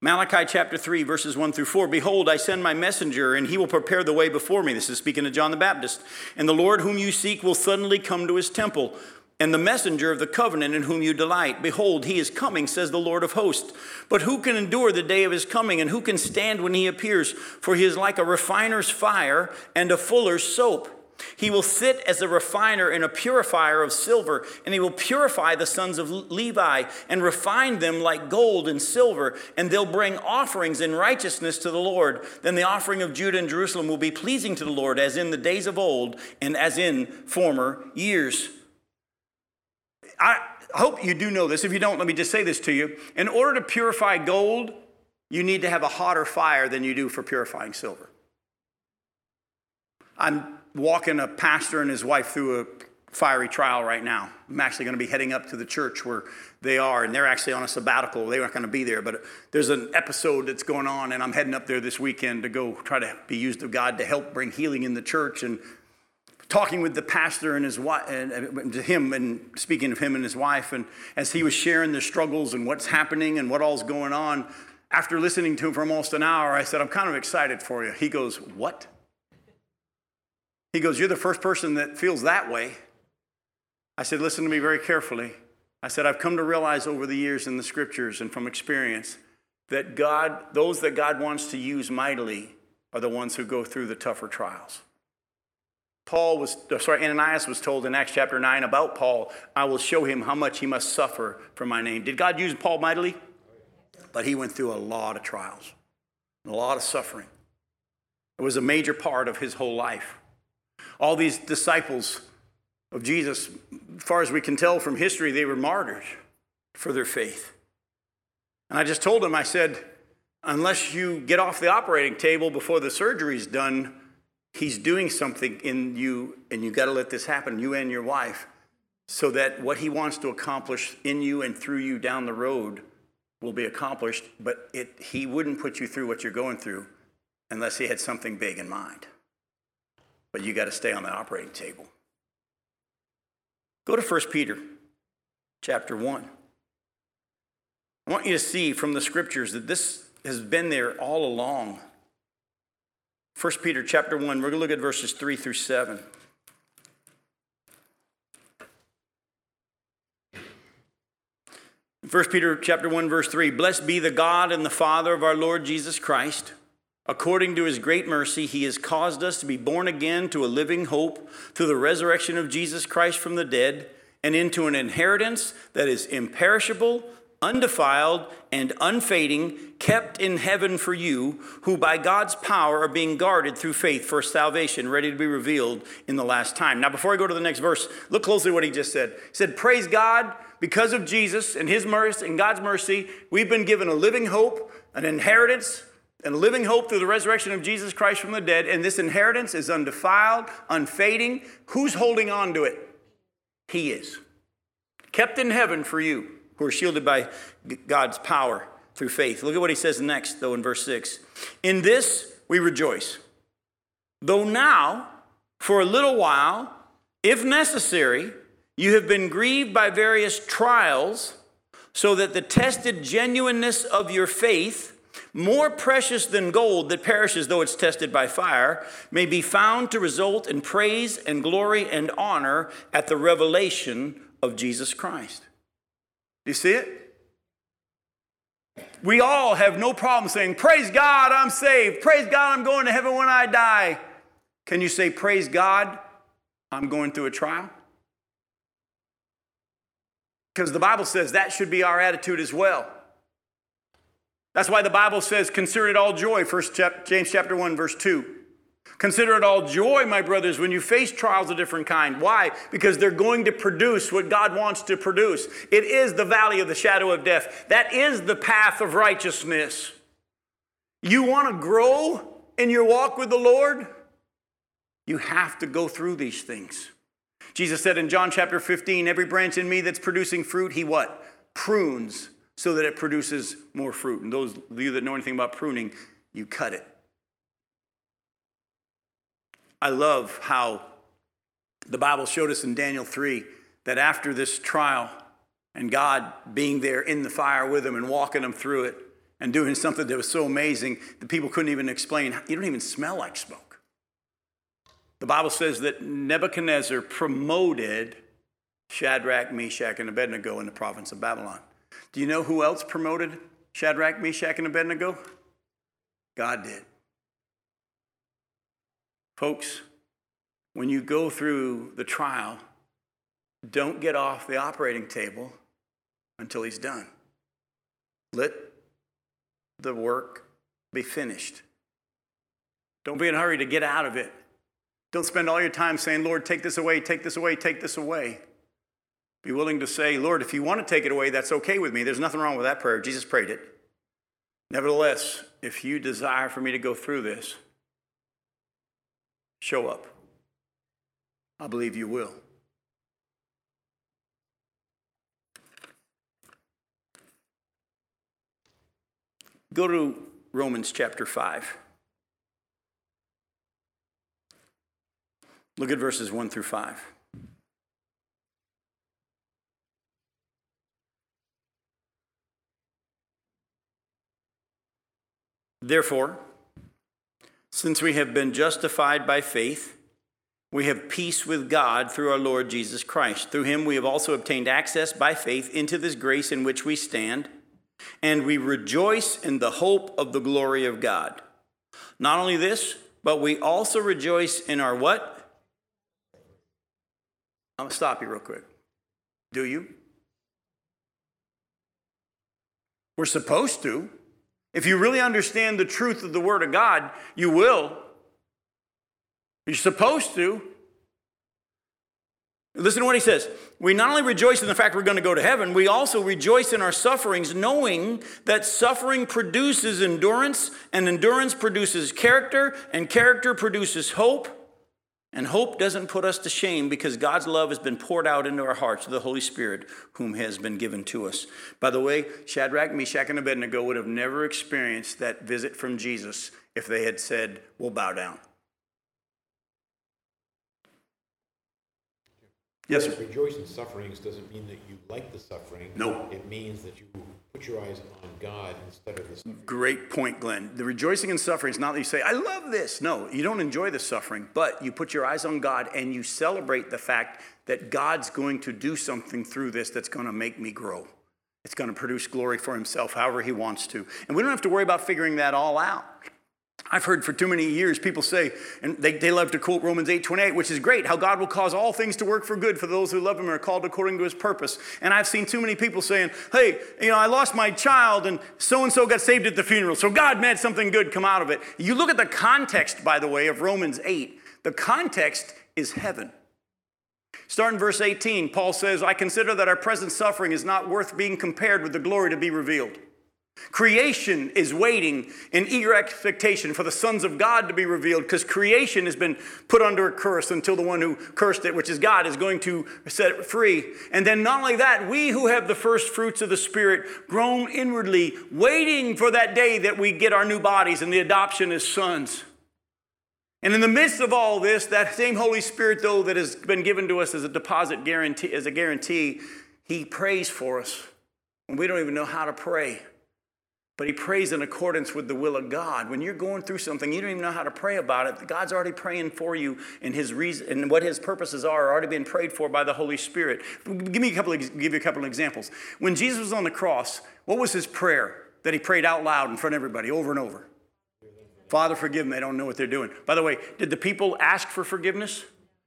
Speaker 1: Malachi chapter 3, verses 1 through 4. Behold, I send my messenger, and he will prepare the way before me. This is speaking to John the Baptist. And the Lord whom you seek will suddenly come to his temple, and the messenger of the covenant in whom you delight. Behold, he is coming, says the Lord of hosts. But who can endure the day of his coming, and who can stand when he appears? For he is like a refiner's fire and a fuller's soap. He will sit as a refiner and a purifier of silver, and he will purify the sons of Levi and refine them like gold and silver, and they'll bring offerings in righteousness to the Lord. Then the offering of Judah and Jerusalem will be pleasing to the Lord, as in the days of old and as in former years. I hope you do know this. If you don't, let me just say this to you. In order to purify gold, you need to have a hotter fire than you do for purifying silver. I'm walking a pastor and his wife through a fiery trial right now. I'm actually going to be heading up to the church where they are, and they're actually on a sabbatical. They aren't going to be there, but there's an episode that's going on, and I'm heading up there this weekend to go try to be used of God to help bring healing in the church. And talking with the pastor and his wife, and to him, and speaking of him and his wife, and as he was sharing the struggles and what's happening and what all's going on, after listening to him for almost an hour, I said, I'm kind of excited for you. He goes, What? He goes, You're the first person that feels that way. I said, Listen to me very carefully. I said, I've come to realize over the years in the scriptures and from experience that God, those that God wants to use mightily, are the ones who go through the tougher trials. Paul was, uh, sorry, Ananias was told in Acts chapter 9 about Paul, I will show him how much he must suffer for my name. Did God use Paul mightily? But he went through a lot of trials, a lot of suffering. It was a major part of his whole life. All these disciples of Jesus, as far as we can tell from history, they were martyred for their faith. And I just told him, I said, unless you get off the operating table before the surgery's done, he's doing something in you, and you got to let this happen, you and your wife, so that what he wants to accomplish in you and through you down the road will be accomplished. But it, he wouldn't put you through what you're going through unless he had something big in mind but you got to stay on the operating table. Go to 1 Peter chapter 1. I want you to see from the scriptures that this has been there all along. 1 Peter chapter 1, we're going to look at verses 3 through 7. First Peter chapter 1 verse 3 Blessed be the God and the Father of our Lord Jesus Christ According to his great mercy, he has caused us to be born again to a living hope through the resurrection of Jesus Christ from the dead and into an inheritance that is imperishable, undefiled, and unfading, kept in heaven for you, who by God's power are being guarded through faith for salvation, ready to be revealed in the last time. Now, before I go to the next verse, look closely at what he just said. He said, Praise God, because of Jesus and his mercy and God's mercy, we've been given a living hope, an inheritance and living hope through the resurrection of Jesus Christ from the dead. And this inheritance is undefiled, unfading. Who's holding on to it? He is. Kept in heaven for you who are shielded by God's power through faith. Look at what he says next, though, in verse 6. In this we rejoice. Though now, for a little while, if necessary, you have been grieved by various trials, so that the tested genuineness of your faith, more precious than gold that perishes though it's tested by fire, may be found to result in praise and glory and honor at the revelation of Jesus Christ. Do you see it? We all have no problem saying, Praise God, I'm saved. Praise God, I'm going to heaven when I die. Can you say, Praise God, I'm going through a trial? Because the Bible says that should be our attitude as well. That's why the Bible says, consider it all joy, First James chapter 1, verse 2. Consider it all joy, my brothers, when you face trials of different kind. Why? Because they're going to produce what God wants to produce. It is the valley of the shadow of death. That is the path of righteousness. You want to grow in your walk with the Lord? You have to go through these things. Jesus said in John chapter 15, every branch in me that's producing fruit, he what? Prunes so that it produces more fruit. And those of you that know anything about pruning, you cut it. I love how the Bible showed us in Daniel 3 that after this trial and God being there in the fire with them and walking them through it and doing something that was so amazing that people couldn't even explain, you don't even smell like smoke. The Bible says that Nebuchadnezzar promoted Shadrach, Meshach, and Abednego in the province of Babylon. Do you know who else promoted Shadrach, Meshach, and Abednego? God did. Folks, when you go through the trial, don't get off the operating table until he's done. Let the work be finished. Don't be in a hurry to get out of it. Don't spend all your time saying, Lord, take this away, take this away, take this away. Be willing to say, Lord, if you want to take it away, that's okay with me. There's nothing wrong with that prayer. Jesus prayed it. Nevertheless, if you desire for me to go through this, show up. I believe you will. Go to Romans chapter 5. Look at verses 1 through 5. Therefore, since we have been justified by faith, we have peace with God through our Lord Jesus Christ. Through him we have also obtained access by faith into this grace in which we stand, and we rejoice in the hope of the glory of God. Not only this, but we also rejoice in our what? I'm going to stop you real quick. Do you? We're supposed to. If you really understand the truth of the Word of God, you will. You're supposed to. Listen to what he says. We not only rejoice in the fact we're going to go to heaven, we also rejoice in our sufferings, knowing that suffering produces endurance, and endurance produces character, and character produces hope. And hope doesn't put us to shame because God's love has been poured out into our hearts through the Holy Spirit, whom has been given to us. By the way, Shadrach, Meshach, and Abednego would have never experienced that visit from Jesus if they had said, We'll bow down. Yes, sir.
Speaker 2: Rejoice in sufferings doesn't mean that you like the suffering.
Speaker 1: No.
Speaker 2: It means that you put your eyes on God instead of the suffering.
Speaker 1: Great point, Glenn. The rejoicing in suffering is not that you say, I love this. No, you don't enjoy the suffering, but you put your eyes on God and you celebrate the fact that God's going to do something through this that's going to make me grow. It's going to produce glory for himself however he wants to. And we don't have to worry about figuring that all out. I've heard for too many years people say, and they, they love to quote Romans 8 28, which is great, how God will cause all things to work for good for those who love Him and are called according to His purpose. And I've seen too many people saying, hey, you know, I lost my child and so and so got saved at the funeral, so God made something good come out of it. You look at the context, by the way, of Romans 8, the context is heaven. Starting verse 18, Paul says, I consider that our present suffering is not worth being compared with the glory to be revealed. Creation is waiting in eager expectation for the sons of God to be revealed because creation has been put under a curse until the one who cursed it, which is God, is going to set it free. And then, not only that, we who have the first fruits of the Spirit grown inwardly, waiting for that day that we get our new bodies and the adoption as sons. And in the midst of all this, that same Holy Spirit, though, that has been given to us as a deposit guarantee, as a guarantee, He prays for us. And we don't even know how to pray. But he prays in accordance with the will of God. When you're going through something, you don't even know how to pray about it. God's already praying for you, and his reason and what his purposes are, are already being prayed for by the Holy Spirit. Give me a couple of, give you a couple of examples. When Jesus was on the cross, what was his prayer that he prayed out loud in front of everybody over and over? Father, forgive them. They don't know what they're doing. By the way, did the people ask for forgiveness?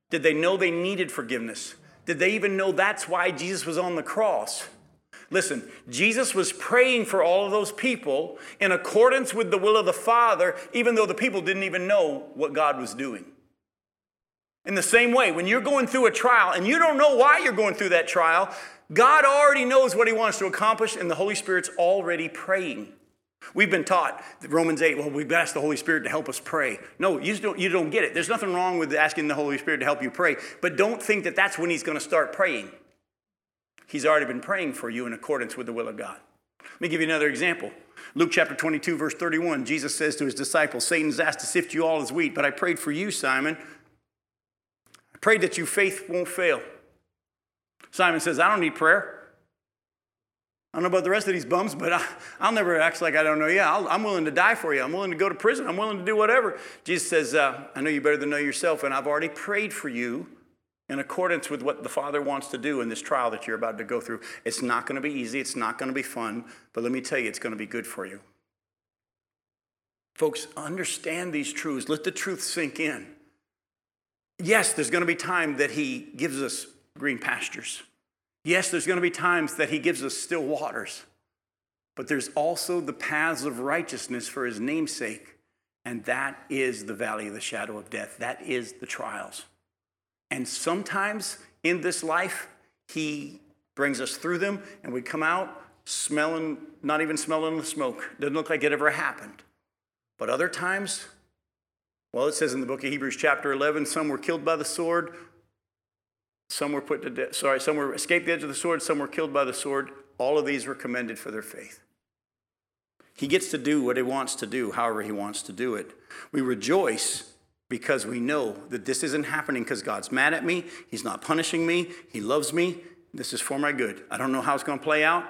Speaker 1: Did they know they needed forgiveness? Did they even know that's why Jesus was on the cross? Listen, Jesus was praying for all of those people in accordance with the will of the Father, even though the people didn't even know what God was doing. In the same way, when you're going through a trial and you don't know why you're going through that trial, God already knows what He wants to accomplish, and the Holy Spirit's already praying. We've been taught Romans 8, well, we've asked the Holy Spirit to help us pray. No, you don't, you don't get it. There's nothing wrong with asking the Holy Spirit to help you pray, but don't think that that's when He's going to start praying. He's already been praying for you in accordance with the will of God. Let me give you another example. Luke chapter 22, verse 31, Jesus says to his disciples, Satan's asked to sift you all as wheat, but I prayed for you, Simon. I prayed that your faith won't fail. Simon says, I don't need prayer. I don't know about the rest of these bums, but I, will never act like I don't know. Yeah, i am willing to die for you. I'm willing to go to prison. I'm willing to do whatever. Jesus says, uh, I know you better than know yourself, and I've already prayed for you in accordance with what the Father wants to do in this trial that you're about to go through. It's not going to be easy, it's not going to be fun, but let me tell you, it's going to be good for you. Folks, understand these truths. Let the truth sink in. Yes, there's going to be time that He gives us green pastures. Yes, there's going to be times that He gives us still waters. But there's also the paths of righteousness for His namesake, and that is the valley of the shadow of death. That is the trials. And sometimes in this life, He brings us through them, and we come out smelling, not even smelling the smoke. Doesn't look like it ever happened. But other times, well, it says in the book of Hebrews, chapter 11, some were killed by the sword, some were put to death. Sorry, some were escaped the edge of the sword, some were killed by the sword. All of these were commended for their faith. He gets to do what he wants to do, however he wants to do it. We rejoice because we know that this isn't happening because God's mad at me. He's not punishing me. He loves me. This is for my good. I don't know how it's going to play out.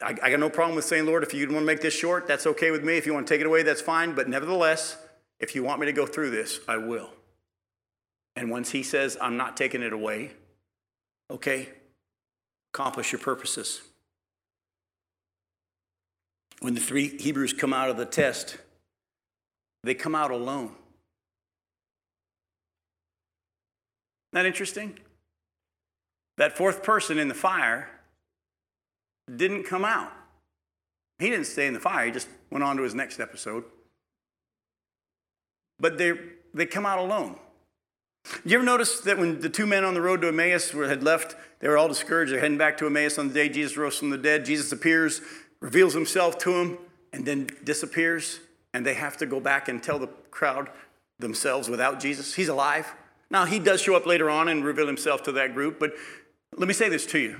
Speaker 1: I, I, got no problem with saying, Lord, if you want to make this short, that's okay with me. If you want to take it away, that's fine. But nevertheless, if you want me to go through this, I will. And once He says, I'm not taking it away, okay, accomplish your purposes. When the three Hebrews come out of the test, they come out alone. That interesting? That fourth person in the fire didn't come out. He didn't stay in the fire, he just went on to his next episode. But they, they come out alone. You ever notice that when the two men on the road to Emmaus had left, they were all discouraged. They're heading back to Emmaus on the day Jesus rose from the dead. Jesus appears, reveals himself to them, and then disappears. And they have to go back and tell the crowd themselves without Jesus. He's alive. Now, he does show up later on and reveal himself to that group, but let me say this to you.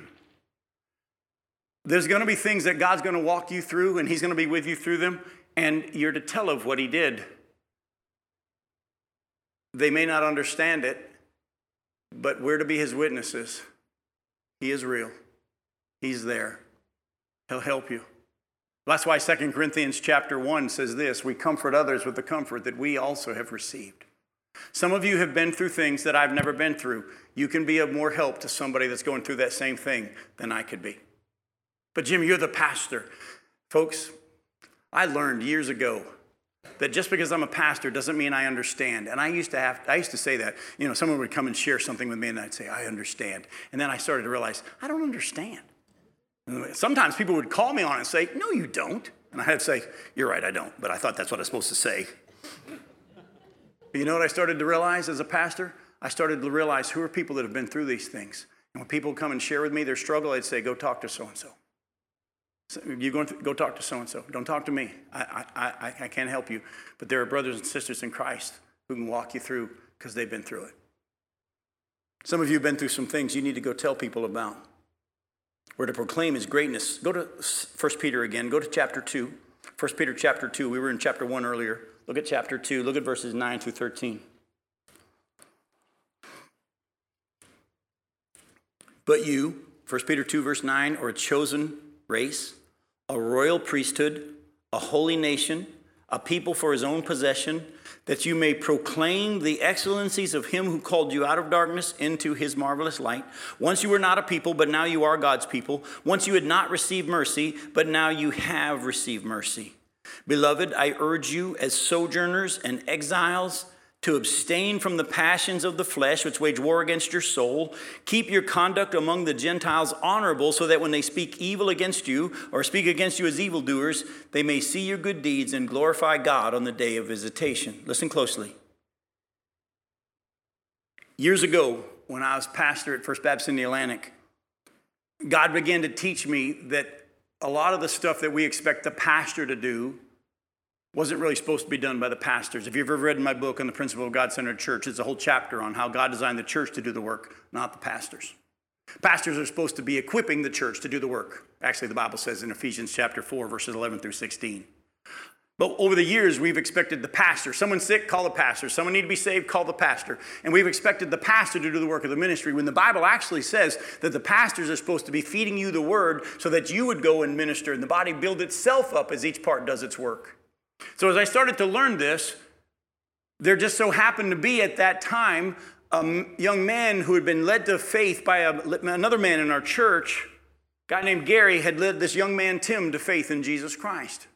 Speaker 1: There's going to be things that God's going to walk you through, and he's going to be with you through them, and you're to tell of what he did. They may not understand it, but we're to be his witnesses. He is real. He's there. He'll help you. That's why 2 Corinthians chapter 1 says this, we comfort others with the comfort that we also have received. Some of you have been through things that I've never been through. You can be of more help to somebody that's going through that same thing than I could be. But, Jim, you're the pastor. Folks, I learned years ago that just because I'm a pastor doesn't mean I understand. And I used to have, I used to say that. You know, someone would come and share something with me, and I'd say, I understand. And then I started to realize, I don't understand. And sometimes people would call me on and say, No, you don't. And I had to say, You're right, I don't. But I thought that's what I was supposed to say. But you know what I started to realize as a pastor? I started to realize who are people that have been through these things. And when people come and share with me their struggle, I'd say, go talk to so and so. You go, go talk to so and so. Don't talk to me. I, I, I, I can't help you. But there are brothers and sisters in Christ who can walk you through because they've been through it. Some of you have been through some things you need to go tell people about. We're to proclaim his greatness. Go to 1 Peter again. Go to chapter 2. 1 Peter chapter 2. We were in chapter 1 earlier. Look at chapter 2. Look at verses 9 through 13. But you, 1 Peter 2, verse 9, are a chosen race, a royal priesthood, a holy nation, a people for his own possession, that you may proclaim the excellencies of him who called you out of darkness into his marvelous light. Once you were not a people, but now you are God's people. Once you had not received mercy, but now you have received mercy. Beloved, I urge you as sojourners and exiles to abstain from the passions of the flesh which wage war against your soul. Keep your conduct among the Gentiles honorable, so that when they speak evil against you or speak against you as evildoers, they may see your good deeds and glorify God on the day of visitation. Listen closely. Years ago, when I was pastor at First Baptist Indialantic, God began to teach me that a lot of the stuff that we expect the pastor to do wasn't really supposed to be done by the pastors. If you've ever read my book on the principle of God centered church, it's a whole chapter on how God designed the church to do the work, not the pastors. Pastors are supposed to be equipping the church to do the work. Actually, the Bible says in Ephesians chapter 4, verses 11 through 16. But over the years, we've expected the pastor. Someone's sick, call the pastor. Someone need to be saved, call the pastor. And we've expected the pastor to do the work of the ministry when the Bible actually says that the pastors are supposed to be feeding you the word so that you would go and minister and the body build itself up as each part does its work. So as I started to learn this, there just so happened to be at that time a young man who had been led to faith by a, another man in our church, a guy named Gary, had led this young man, Tim, to faith in Jesus Christ.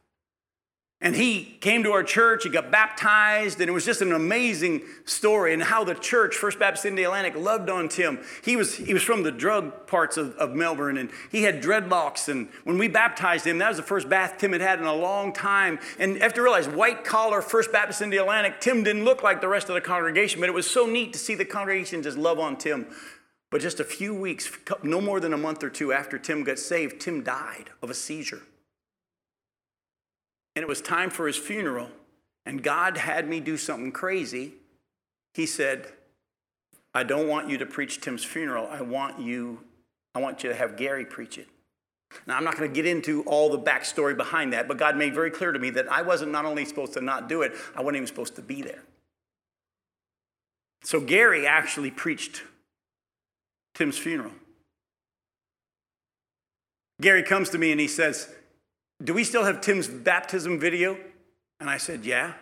Speaker 1: And he came to our church, he got baptized, and it was just an amazing story and how the church, First Baptist Indialantic, loved on Tim. He was, he was from the drug parts of, of Melbourne, and he had dreadlocks. And when we baptized him, that was the first bath Tim had had in a long time. And after realize, white collar, First Baptist Indialantic, Tim didn't look like the rest of the congregation, but it was so neat to see the congregation just love on Tim. But just a few weeks, no more than a month or two after Tim got saved, Tim died of a seizure and it was time for his funeral, and God had me do something crazy, he said, I don't want you to preach Tim's funeral. I want you, I want you to have Gary preach it. Now, I'm not going to get into all the backstory behind that, but God made very clear to me that I wasn't not only supposed to not do it, I wasn't even supposed to be there. So Gary actually preached Tim's funeral. Gary comes to me and he says, do we still have Tim's baptism video? And I said, Yeah.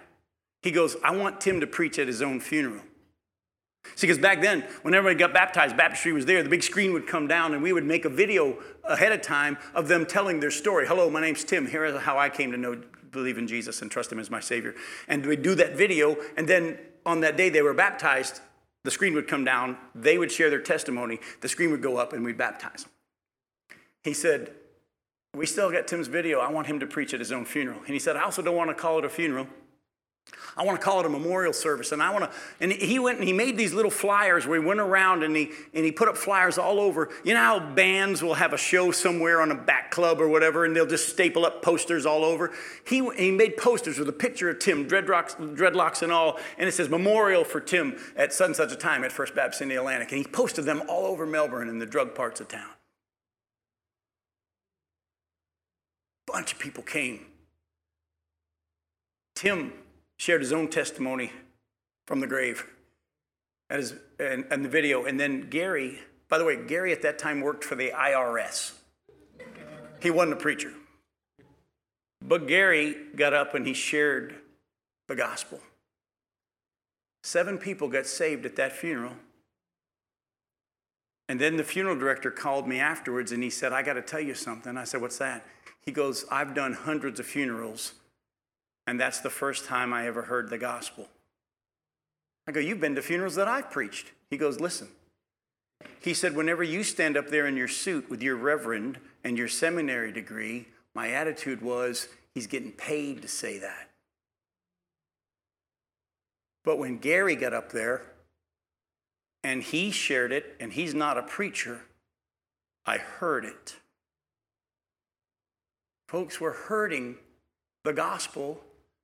Speaker 1: He goes, I want Tim to preach at his own funeral. See, because back then, when everybody got baptized, baptistry was there, the big screen would come down and we would make a video ahead of time of them telling their story. Hello, my name's Tim. Here is how I came to know, believe in Jesus and trust him as my Savior. And we'd do that video, and then on that day they were baptized, the screen would come down, they would share their testimony, the screen would go up, and we'd baptize them. He said, we still got Tim's video. I want him to preach at his own funeral. And he said, I also don't want to call it a funeral. I want to call it a memorial service. And I want to, and he went and he made these little flyers where he went around and he, and he put up flyers all over. You know how bands will have a show somewhere on a back club or whatever, and they'll just staple up posters all over? He, he made posters with a picture of Tim, dreadlocks, dreadlocks and all, and it says memorial for Tim at such and such a time at First Baptist Indialantic. And he posted them all over Melbourne in the drug parts of town. Bunch of people came. Tim shared his own testimony from the grave his, and, and the video. And then Gary, by the way, Gary at that time worked for the IRS. He wasn't a preacher. But Gary got up and he shared the gospel. Seven people got saved at that funeral. And then the funeral director called me afterwards and he said, I got to tell you something. I said, What's that? He goes, I've done hundreds of funerals, and that's the first time I ever heard the gospel. I go, You've been to funerals that I've preached. He goes, Listen. He said, Whenever you stand up there in your suit with your reverend and your seminary degree, my attitude was, He's getting paid to say that. But when Gary got up there and he shared it, and he's not a preacher, I heard it. Folks, we're hurting the gospel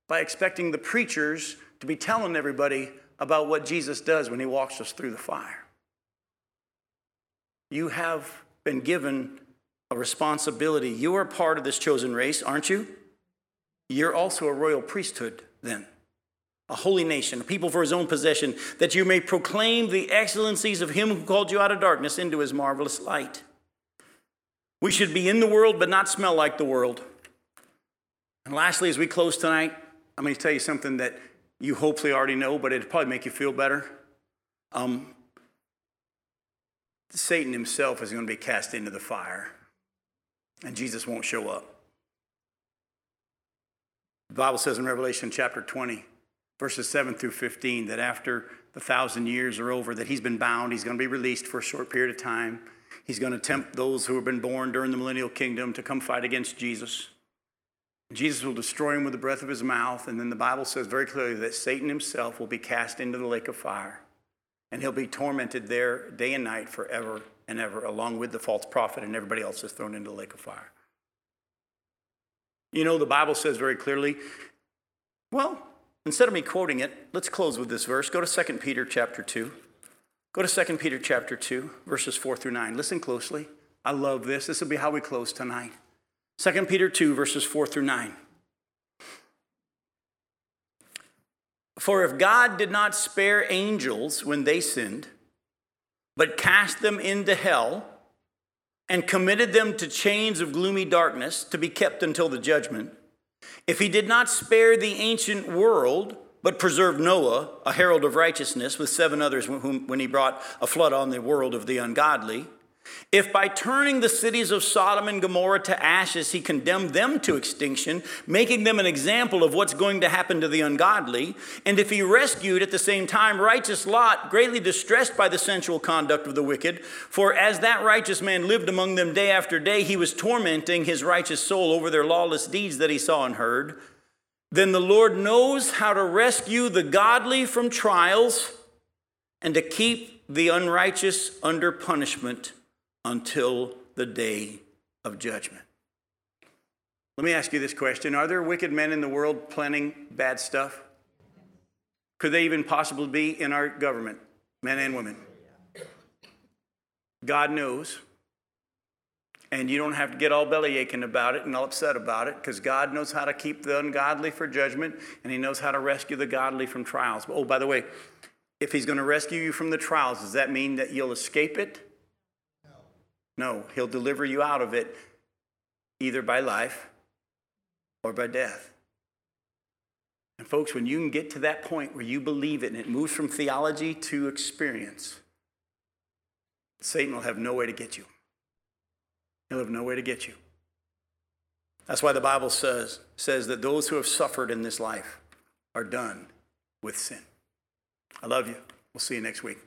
Speaker 1: by expecting the preachers to be telling everybody about what Jesus does when he walks us through the fire. You have been given a responsibility. You are part of this chosen race, aren't you? You're also a royal priesthood, then, a holy nation, a people for his own possession, that you may proclaim the excellencies of him who called you out of darkness into his marvelous light. We should be in the world but not smell like the world. And lastly, as we close tonight, I'm going to tell you something that you hopefully already know, but it'll probably make you feel better. Um, Satan himself is going to be cast into the fire, and Jesus won't show up. The Bible says in Revelation chapter 20, verses 7 through 15, that after the thousand years are over, that he's been bound, he's going to be released for a short period of time. He's going to tempt those who have been born during the millennial kingdom to come fight against Jesus. Jesus will destroy him with the breath of his mouth, and then the Bible says very clearly that Satan himself will be cast into the lake of fire, and he'll be tormented there day and night forever and ever, along with the false prophet and everybody else is thrown into the lake of fire. You know, the Bible says very clearly, well, instead of me quoting it, let's close with this verse. Go to 2 Peter chapter 2. Go to 2 Peter chapter 2, verses 4 through 9. Listen closely. I love this. This will be how we close tonight. 2 Peter 2, verses 4 through 9. For if God did not spare angels when they sinned, but cast them into hell and committed them to chains of gloomy darkness to be kept until the judgment, if he did not spare the ancient world, but preserved Noah, a herald of righteousness, with seven others when he brought a flood on the world of the ungodly, if by turning the cities of Sodom and Gomorrah to ashes, he condemned them to extinction, making them an example of what's going to happen to the ungodly, and if he rescued at the same time righteous Lot, greatly distressed by the sensual conduct of the wicked, for as that righteous man lived among them day after day, he was tormenting his righteous soul over their lawless deeds that he saw and heard, then the Lord knows how to rescue the godly from trials and to keep the unrighteous under punishment until the day of judgment. Let me ask you this question Are there wicked men in the world planning bad stuff? Could they even possibly be in our government, men and women? God knows. And you don't have to get all belly aching about it and all upset about it because God knows how to keep the ungodly for judgment and He knows how to rescue the godly from trials. Oh, by the way, if He's going to rescue you from the trials, does that mean that you'll escape it? No, no, he'll deliver you out of it either by life or by death. And folks, when you can get to that point where you believe it and it moves from theology to experience, Satan will have no way to get you. He'll have no way to get you. That's why the Bible says, says that those who have suffered in this life are done with sin. I love you. We'll see you next week.